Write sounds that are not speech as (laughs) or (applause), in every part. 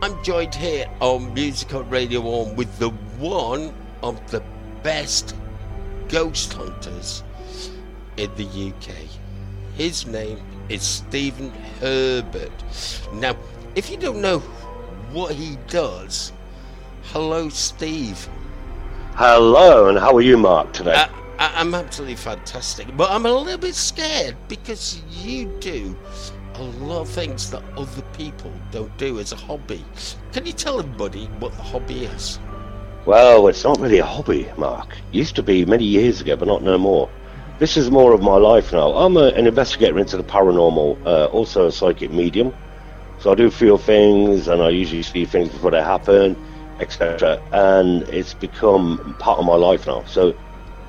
I'm joined here on Musical Radio 1 with the one of the best ghost hunters in the UK. His name is Stephen Herbert. Now, if you don't know what he does, hello, Steve. Hello, and how are you, Marc, today? Uh, I, I'm absolutely fantastic, but I'm a little bit scared because you do a lot of things that other people don't do as a hobby. Can you tell everybody what the hobby is? Well, it's not really a hobby, Marc. Used to be many years ago, but not no more. This is more of my life now. I'm a, an investigator into the paranormal, uh, also a psychic medium. So I do feel things, and I usually see things before they happen, etc. And it's become part of my life now. So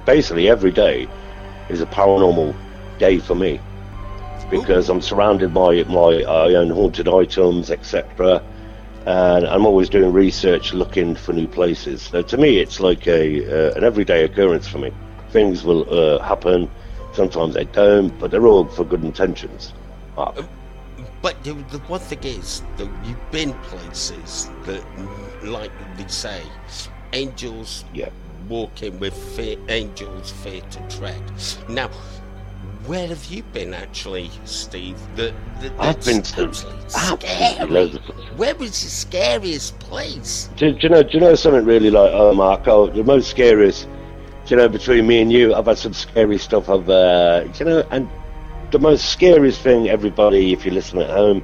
basically, every day is a paranormal day for me because I'm surrounded by my I own haunted items, etc. And I'm always doing research, looking for new places. So to me, it's like a uh, an everyday occurrence for me. Things will uh, happen. Sometimes they don't, but they're all for good intentions. But the, the one thing is that you've been places that, like they say, angels Yeah. walking with fear, angels fear to tread. Now, where have you been actually, Steve? That, that I've been to scary. Where was the scariest place? Do, do you know? Do you know something really like? Oh, Marc. Oh, the most scariest. Do you know between me and you, I've had some scary stuff. I've, uh, you know, and the most scariest thing, everybody, if you're listening at home,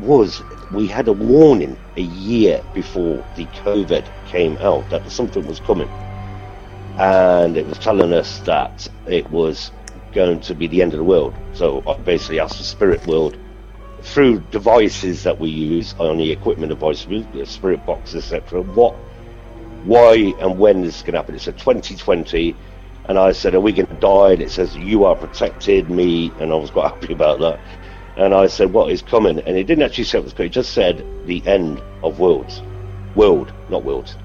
was we had a warning a year before the COVID came out that something was coming, and it was telling us that it was going to be the end of the world. So I basically asked the spirit world through devices that we use on the equipment devices, the spirit box, etc. What, why, and when this is going to happen? It's a 2020, and I said, "Are we going to die?" And it says, "You are protected." Me, and I was quite (laughs) happy about that. And I said, "What is coming?" And it didn't actually say it was coming. It just said the end of worlds, world, not worlds.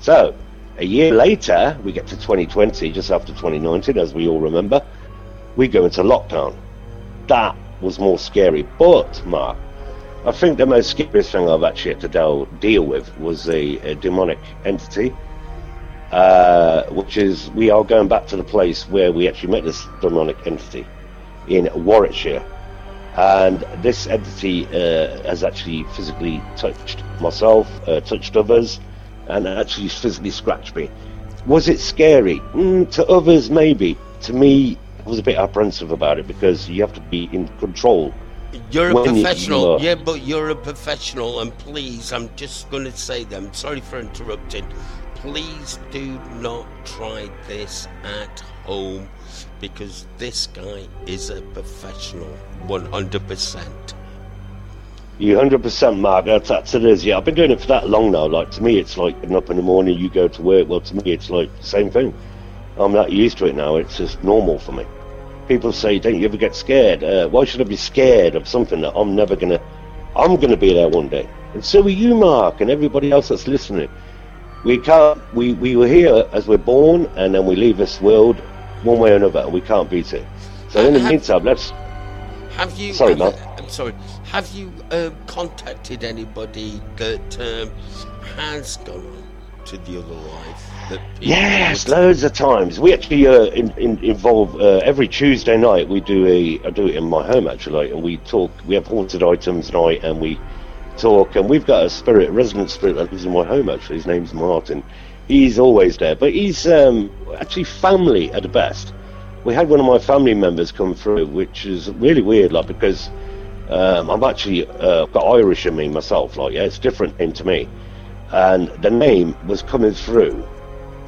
So a year later, we get to 2020, just after 2019, as we all remember. We go into lockdown. That was more scary. But, Marc, I think the most scariest thing I've actually had to deal, deal with was a, a demonic entity, uh, which is we are going back to the place where we actually met this demonic entity in Warwickshire. And this entity uh, has actually physically touched myself, uh, touched others, and actually physically scratched me. Was it scary? Mm, to others, maybe. To me, was a bit apprehensive about it because you have to be in control. You're a When professional, you yeah, but you're a professional, and please, I'm just going to say them. Sorry for interrupting. Please do not try this at home because this guy is a professional, 100%. You hundred percent, Marc. That's, that's it is. Yeah, I've been doing it for that long now. Like to me, it's like getting up in the morning, you go to work. Well, to me, it's like the same thing. I'm not used to it now. It's just normal for me. People say, "Don't you ever get scared?" Uh, why should I be scared of something that I'm never gonna? I'm gonna be there one day, and so are you, Marc, and everybody else that's listening. We can't. We we were here as we're born, and then we leave this world one way or another, and we can't beat it. So in the Uh, meantime, let's Have you? Sorry, have, Marc. I'm sorry. Have you uh, contacted anybody that um, has gone on to the other life? Yes, loads of times. We actually uh, in, in, involve uh, every Tuesday night. We do a I do it in my home actually, and we talk. We have haunted items night, and we talk. And we've got a spirit, a resident spirit that lives in my home. Actually, his name's Martin. He's always there, but he's um, actually family at the best. We had one of my family members come through, which is really weird, like because um, I'm actually uh, got Irish in me myself. Like, yeah, it's different name to me, and the name was coming through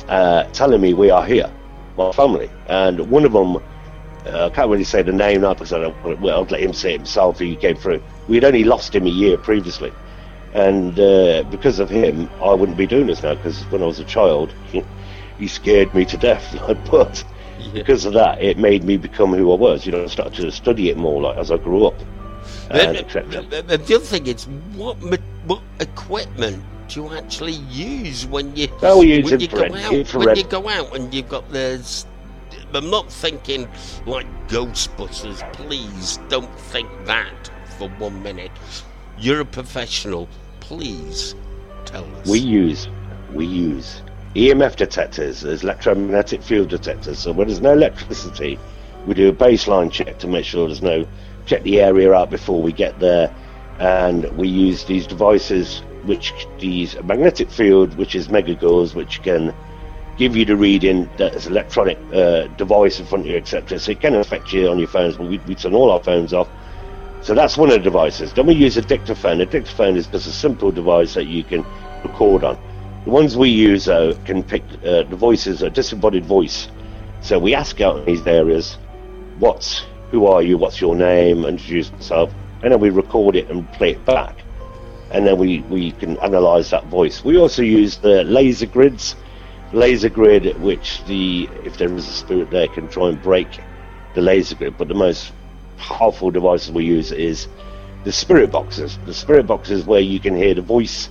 uh, telling me we are here, my family. And one of them, uh, I can't really say the name now because I don't, well, I'll let him say it himself. He came through. We'd only lost him a year previously. And uh, because of him, I wouldn't be doing this now because when I was a child, he, (laughs) he scared me to death. (laughs) but Yeah. because of that, it made me become who I was. You know, I started to study it more like as I grew up. And But- etc. but- but the other thing is, what what equipment you actually use when you Oh, we use when you go out? When you go out and you've got this. I'm not thinking like Ghostbusters. Please don't think that for one minute. You're a professional. please tell us. We use we use EMF detectors as electromagnetic field detectors. So when there's no electricity, we do a baseline check to make sure there's no check the area out before we get there, and we use these devices which these magnetic field, which is megagauss, which can give you the reading that's electronic uh, device in front of you, etc. So it can affect you on your phones, but we, we turn all our phones off. So that's one of the devices. Then we use a dictaphone. A dictaphone is just a simple device that you can record on. The ones we use though can pick uh, the voices, a disembodied voice. So we ask out in these areas, what's, who are you, what's your name, introduce yourself, and then we record it and play it back. And then we, we can analyze that voice. We also use the laser grids, laser grid, which the if there is a spirit there can try and break the laser grid. But the most powerful devices we use is the spirit boxes. The spirit boxes where you can hear the voice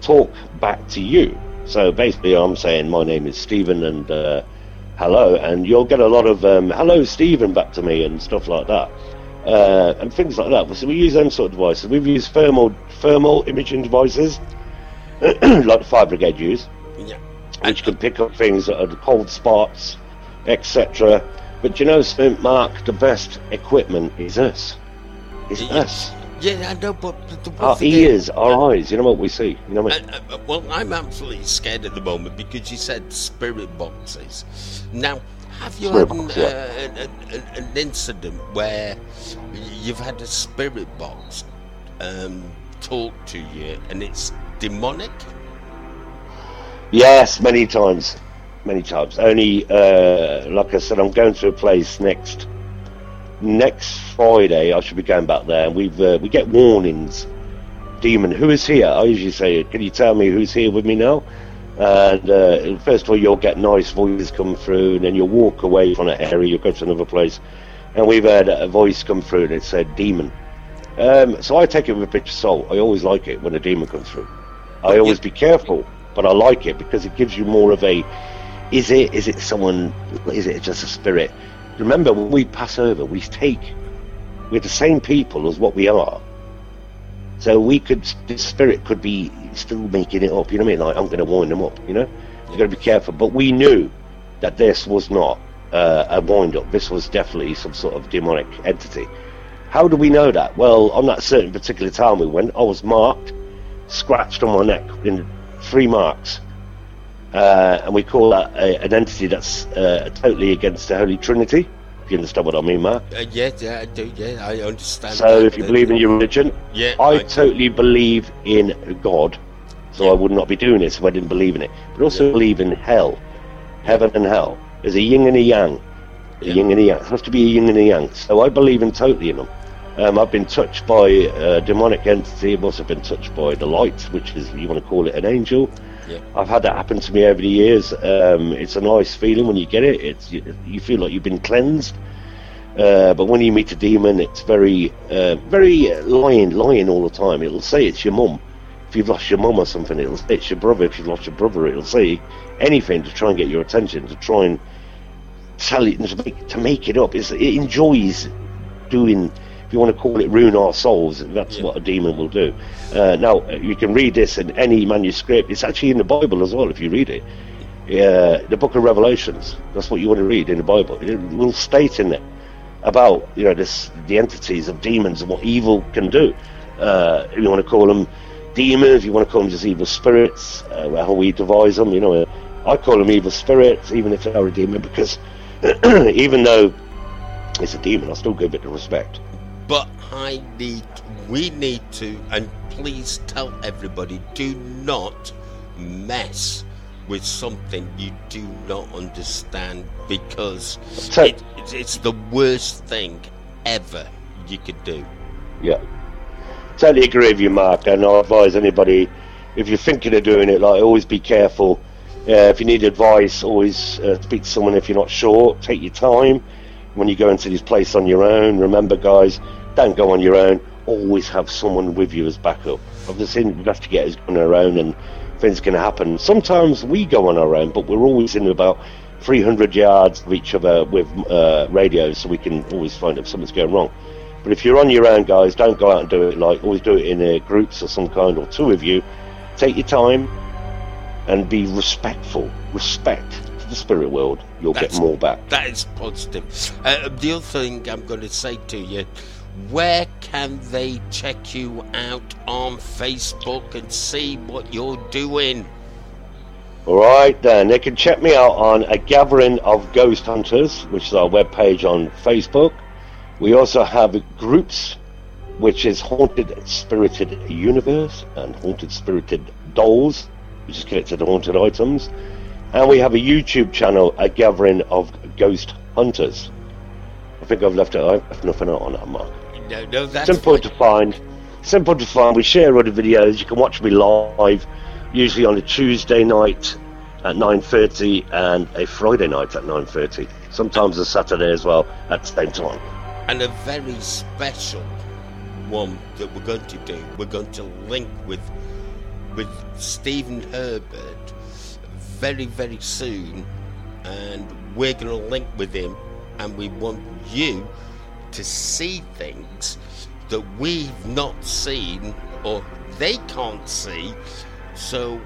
talk back to you. So basically, I'm saying my name is Stephen and uh, hello, and you'll get a lot of um, hello, Stephen, back to me and stuff like that. Uh, and things like that. So we use them sort of devices. We've used thermal thermal imaging devices, (clears throat) like the fire brigade use, Yeah. which can pick up things that are cold spots, etc. But you know, something, Marc, the best equipment is us. It's Yeah. us. Yeah, I know, but Our ears, our eyes. You know what we see. You know what I mean? Uh, uh, well, I'm absolutely scared at the moment because you said spirit boxes. Now, have you had an, uh, an, an, an incident where you've had a spirit box um, talk to you and it's demonic? Yes, many times, many times. Only, uh, like I said, I'm going to a place next next Friday. I should be going back there, and we've uh, we get warnings. Demon, who is here? I usually say, "Can you tell me who's here with me now?" And uh, first of all, you'll get nice voices come through, and then you'll walk away from that area. You'll go to another place, and we've had a voice come through, and it said "demon." Um, so I take it with a pinch of salt. I always like it when a demon comes through. I always be careful, but I like it because it gives you more of a is it is it someone is it just a spirit? Remember when we pass over we take we're the same people as what we are. So we could this spirit could be still making it up, you know what I mean? Like I'm gonna wind them up, you know? You've gotta be careful. But we knew that this was not uh, a wind up, this was definitely some sort of demonic entity. How do we know that? Well, on that certain particular time we went, I was marked, scratched on my neck in three marks. Uh, and we call that a, an entity that's uh, totally against the Holy Trinity. If you understand what I mean, Marc. Uh, yeah, yeah, I do. Yeah, I understand. So that, if you uh, believe in your religion, yeah, I totally believe in God. So Yeah. I would not be doing this if I didn't believe in it. But also believe in hell, heaven and hell. There's a yin and a yang. A Yeah. yin and a yang. It has to be a yin and a yang. So I believe in totally in them. Um, I've been touched by a demonic entity. I've also been touched by the light, which is, you want to call it an angel. Yeah. I've had that happen to me over the years. Um, it's a nice feeling when you get it. It's you, you feel like you've been cleansed. Uh, but when you meet a demon, it's very, uh, very uh, lying, lying all the time. It'll say it's your mum. If you've lost your mum or something, it'll say it's your brother. If you've lost your brother, it'll say anything to try and get your attention, to try and tell it, to make, to make it up. It's, it enjoys doing, if you want to call it ruin our souls, that's Yeah. what a demon will do. Uh, now, uh, you can read this in any manuscript. It's actually in the Bible as well, if you read it. Uh, the book of Revelations. That's what you want to read in the Bible. It will state in there about you know this the entities of demons and what evil can do. Uh, if you want to call them demons, if you want to call them just evil spirits. Uh, how we devise them, you know. I call them evil spirits, even if they are a demon, because (clears throat) even though it's a demon, I still give it the respect. But I need, we need to, and please tell everybody, do not mess with something you do not understand because So- it, it's, it's the worst thing ever you could do. Yeah. Totally agree with you, Marc. And I advise anybody, if you're thinking of doing it, like always be careful. Uh, if you need advice, always uh, speak to someone if you're not sure. Take your time when you go into this place on your own. Remember, guys, don't go on your own. Always have someone with you as backup. Obviously, investigators go on their own and things can happen. Sometimes we go on our own, but we're always in about 300 yards of each other with uh, radios, so we can always find if something's going wrong. But if you're on your own, guys, don't go out and do it like always do it in uh, groups of some kind or two of you. Take your time and be respectful. Respect the spirit world. You'll That's- get more back. That is positive. Uh, the other thing I'm going to say to you, where can they check you out on Facebook and see what you're doing? All right, then they can check me out on a gathering of ghost hunters, which is our webpage on Facebook. We also have groups, which is Haunted Spirited Universe and Haunted Spirited Dolls, which is connected to haunted items. And we have a YouTube channel, a gathering of ghost hunters. I think I've left it. I've left nothing out on that, Marc. No, no, that's Simple fine. to find. Simple to find. We share other videos. You can watch me live, usually on a Tuesday night at 9:30 and a Friday night at 9:30. Sometimes a Saturday as well at the same time. and a very special one that we're going to do. We're going to link with with Stephen Herbert very very soon, and we're going to link with him, and we want you to see things that we've not seen or they can't see. So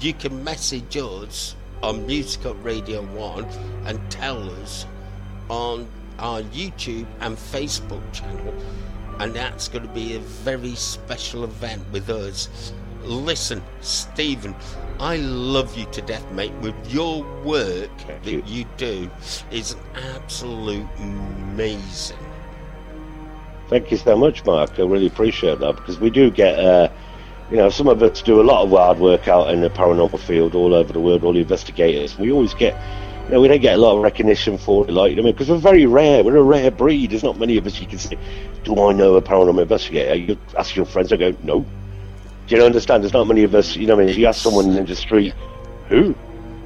you can message us on Music Radio 1 and tell us on our YouTube and Facebook channel, and that's going to be a very special event with us. Listen, Stephen, I love you to death, mate. With your work Thank that you. you do is absolute amazing. Thank you so much, Marc. I really appreciate that because we do get, uh, you know, some of us do a lot of hard work out in the paranormal field all over the world, all the investigators. We always get, you know, we don't get a lot of recognition for it, like, you know, because we're very rare. We're a rare breed. There's not many of us you can say, do I know a paranormal investigator? You ask your friends, they go, no. Do you understand? There's not many of us, you know, what I mean, if you ask someone in the street, who?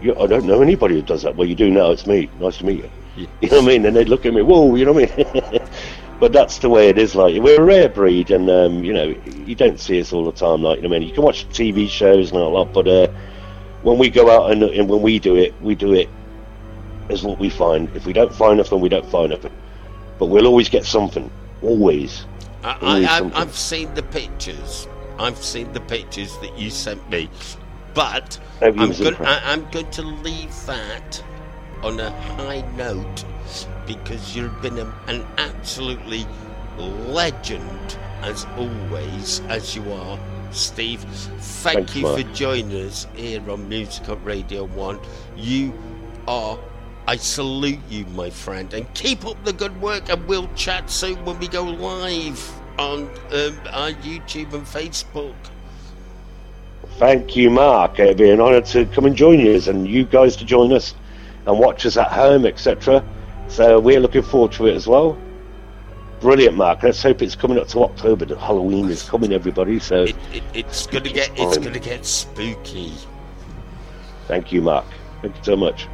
You, I don't know anybody who does that. Well, you do now. It's me. Nice to meet you. You know what I mean? And they'd look at me, whoa, you know what I mean? (laughs) but that's the way it is. Like we're a rare breed, and um, you know you don't see us all the time. Like you know, I mean, you can watch TV shows and all that, but uh, when we go out and, and when we do it, we do it as what we find. If we don't find nothing, we don't find nothing. But we'll always get something. Always. I, Always I, something. I've seen the pictures. I've seen the pictures that you sent me, but I'm going. I, I'm going to leave that on a high note because you've been a, an absolutely legend as always, as you are, Steve. Thank Thanks, you Marc. for joining us here on Music Up Radio One. You are. I salute you, my friend, and keep up the good work. And we'll chat soon when we go live on um, our YouTube and Facebook. Thank you, Marc. It'd be an honour to come and join you, and you guys to join us and watch us at home, etc. So we're looking forward to it as well. Brilliant, Marc. Let's hope it's coming up to October. Halloween is coming, everybody. So It, it, it's gonna get. It's gonna get spooky. thank you, Marc. Thank you so much.